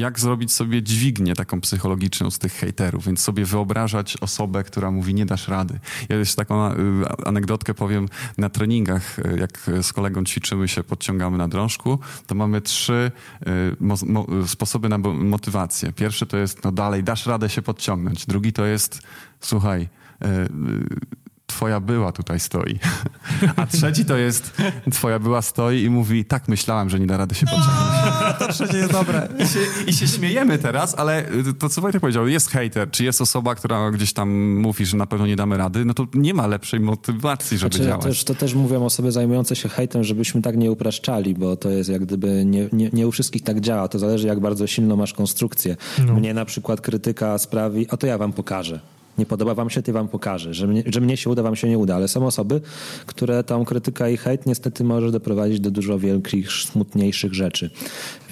jak zrobić sobie dźwignię taką psychologiczną z tych hejterów, więc sobie wyobrażać osobę, która mówi nie dasz rady. Ja jeszcze taką y, anegdotkę powiem, na treningach, y, jak z kolegą ćwiczymy się, podciągamy na drążku, to mamy trzy y, sposoby na motywację. Pierwszy to jest, no dalej, dasz radę się podciągnąć. Drugi to jest, słuchaj, twoja była tutaj stoi. A trzeci to jest, twoja była stoi i mówi, tak myślałam, że nie da rady się pociągnąć. To trzecie jest dobre. I się, I się, śmiejemy teraz, ale to co Wojtek powiedział, jest hater, czy jest osoba, która gdzieś tam mówi, że na pewno nie damy rady, no to nie ma lepszej motywacji, żeby znaczy, działać. Też, to też mówią osoby zajmujące się hejtem, żebyśmy tak nie upraszczali, bo to jest jak gdyby, nie, nie, nie u wszystkich tak działa, to zależy jak bardzo silną masz konstrukcję. No. Mnie na przykład krytyka sprawi, a to ja wam pokażę nie podoba wam się, ty wam pokażę. Że mnie, że mnie się uda, wam się nie uda. Ale są osoby, które tą krytyka i hejt niestety może doprowadzić do dużo wielkich, smutniejszych rzeczy.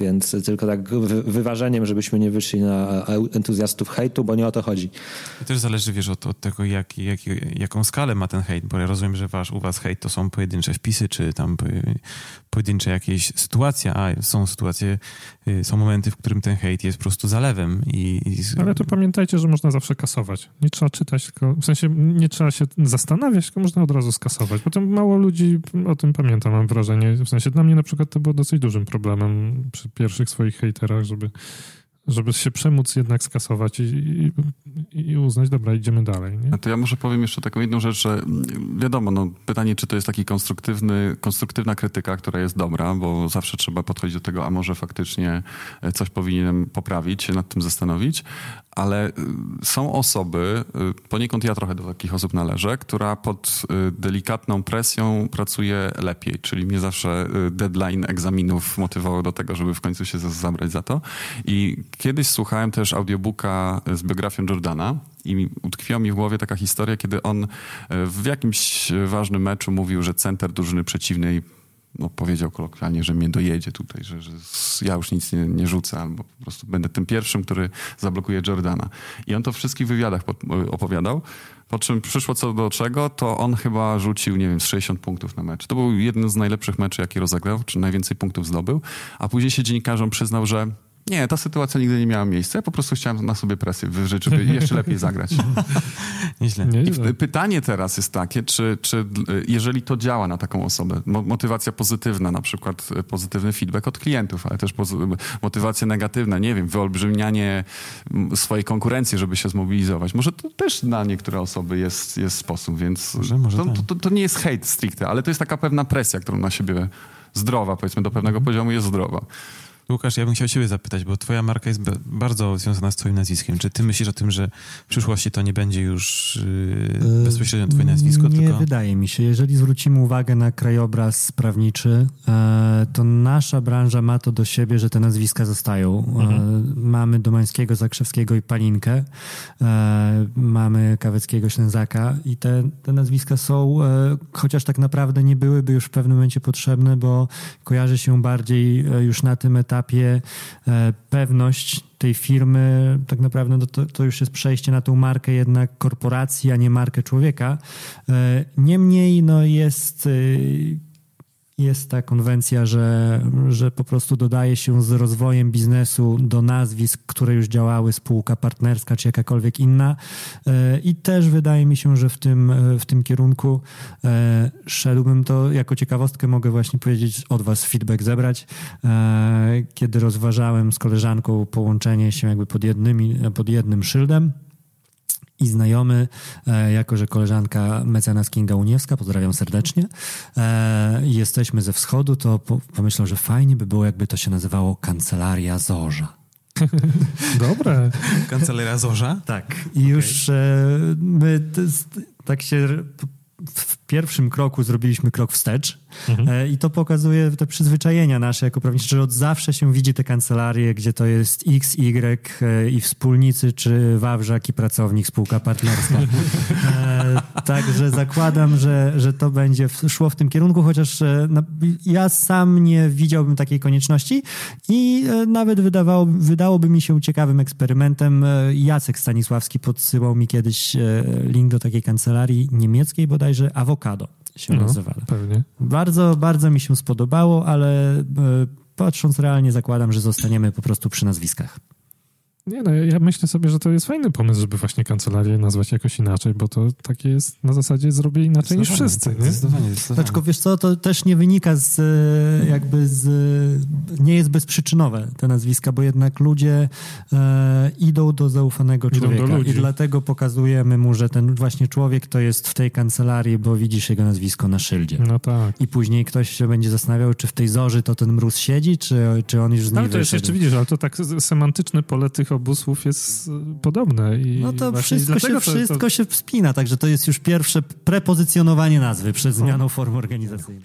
Więc tylko tak wyważeniem, żebyśmy nie wyszli na entuzjastów hejtu, bo nie o to chodzi. I też zależy, wiesz, od, od tego, jak, jak, jaką skalę ma ten hejt, bo ja rozumiem, że wasz, u was hejt to są pojedyncze wpisy, czy tam pojedyncze jakieś sytuacje, a są sytuacje, y, są momenty, w którym ten hejt jest po prostu zalewem. I, i... Ale to pamiętajcie, że można zawsze kasować. Nie trzeba czytać, tylko w sensie nie trzeba się zastanawiać, tylko można od razu skasować. Potem mało ludzi o tym pamięta, mam wrażenie. W sensie dla mnie na przykład to było dosyć dużym problemem przy pierwszych swoich hejterach, żeby żeby się przemóc jednak skasować i, i, i, uznać, dobra, idziemy dalej. Nie? A to ja może powiem jeszcze taką jedną rzecz, że wiadomo, no, pytanie, czy to jest taki konstruktywny, konstruktywna krytyka, która jest dobra, bo zawsze trzeba podchodzić do tego, a może faktycznie coś powinienem poprawić, się nad tym zastanowić, ale y, są osoby, y, poniekąd ja trochę do takich osób należę, która pod delikatną presją pracuje lepiej, czyli mnie zawsze deadline egzaminów motywował do tego, żeby w końcu się zabrać za to. I kiedyś słuchałem też audiobooka z biografią Jordana i utkwiła mi w głowie taka historia, kiedy on w jakimś ważnym meczu mówił, że center drużyny przeciwnej no, powiedział kolokwialnie, że mnie dojedzie tutaj, że, że ja już nic nie, nie, rzucę, albo po prostu będę tym pierwszym, który zablokuje Jordana. I on to w wszystkich wywiadach opowiadał. Po czym przyszło co do czego, to on chyba rzucił, nie wiem, 60 punktów na mecz. To był jeden z najlepszych meczy, jaki rozegrał, czy najwięcej punktów zdobył. A później się dziennikarzom przyznał, że nie, ta sytuacja nigdy nie miała miejsca. Ja po prostu chciałem na sobie presję wyżyć, żeby jeszcze lepiej zagrać. Nieźle. I pytanie teraz jest takie, czy, czy jeżeli to działa na taką osobę, motywacja pozytywna, na przykład pozytywny feedback od klientów, ale też motywacja negatywna, nie wiem, wyolbrzymianie swojej konkurencji, żeby się zmobilizować. Może to też na niektóre osoby jest, jest sposób, więc może, może to, tak. to, to, nie jest hate stricte, ale to jest taka pewna presja, którą na siebie zdrowa, powiedzmy, do pewnego poziomu jest zdrowa. Łukasz, ja bym chciał ciebie zapytać, bo twoja marka jest bardzo związana z twoim nazwiskiem. Czy ty myślisz o tym, że w przyszłości to nie będzie już yy, bezpośrednio twoje nazwisko? Nie tylko... wydaje mi się. Jeżeli zwrócimy uwagę na krajobraz prawniczy, e, to nasza branża ma to do siebie, że te nazwiska zostają. E, mhm. Mamy Domańskiego, Zakrzewskiego i Palinkę. E, mamy Kaweckiego, Ślęzaka i te, te nazwiska są, chociaż tak naprawdę nie byłyby już w pewnym momencie potrzebne, bo kojarzy się bardziej już na tym etapie etapie e, pewność tej firmy, tak naprawdę no to, to już jest przejście na tą markę jednak korporacji, a nie markę człowieka. E, niemniej no jest e, jest ta konwencja, że, że po prostu dodaje się z rozwojem biznesu do nazwisk, które już działały, spółka partnerska czy jakakolwiek inna. E, I też wydaje mi się, że w tym, w tym kierunku e, szedłbym to jako ciekawostkę mogę właśnie powiedzieć od Was feedback zebrać. E, kiedy rozważałem z koleżanką połączenie się jakby pod, jednymi, pod jednym szyldem, i znajomy, e, jako że koleżanka mecenas Kinga Uniewska, pozdrawiam serdecznie, e, jesteśmy ze wschodu, to pomyślał, że fajnie by było, jakby to się nazywało Kancelaria Zorza. Dobre. Kancelaria Zorza? Tak. I okay. już e, my tak się pierwszym kroku zrobiliśmy krok wstecz mhm. E, i to pokazuje te przyzwyczajenia nasze jako prawnicy, że od zawsze się widzi te kancelarie, gdzie to jest X, Y e, i wspólnicy, czy Wawrzak i pracownik, spółka partnerska. E, także zakładam, że, że to będzie szło w tym kierunku, chociaż ja sam nie widziałbym takiej konieczności i nawet wydawało, wydałoby mi się ciekawym eksperymentem. Jacek Stanisławski podsyłał mi kiedyś link do takiej kancelarii niemieckiej bodajże, Avocado się no, nazywa. Pewnie. Bardzo, bardzo mi się spodobało, ale e, patrząc realnie zakładam, że zostaniemy po prostu przy nazwiskach. Nie no, ja myślę sobie, że to jest fajny pomysł, żeby właśnie kancelarię nazwać jakoś inaczej, bo to takie jest na zasadzie zrobię inaczej niż wszyscy. Nie? Zdecydowanie, zdecydowanie. Tylko wiesz co, to też nie wynika z e, jakby z, nie jest bezprzyczynowe te nazwiska, bo jednak ludzie e, idą do zaufanego Idą do człowieka ludzi. i dlatego pokazujemy mu, że ten właśnie człowiek to jest w tej kancelarii, bo widzisz jego nazwisko na szyldzie. No tak. I później ktoś się będzie zastanawiał, czy w tej zorzy to ten mróz siedzi, czy, czy on już z niej Ale to jest jeszcze, widzisz, ale to tak semantyczne pole tych obu słów jest e, podobne. I No to wszystko, się, wszystko to, się wspina, także to jest już pierwsze prepozycjonowanie nazwy przed zmianą formy organizacyjnej.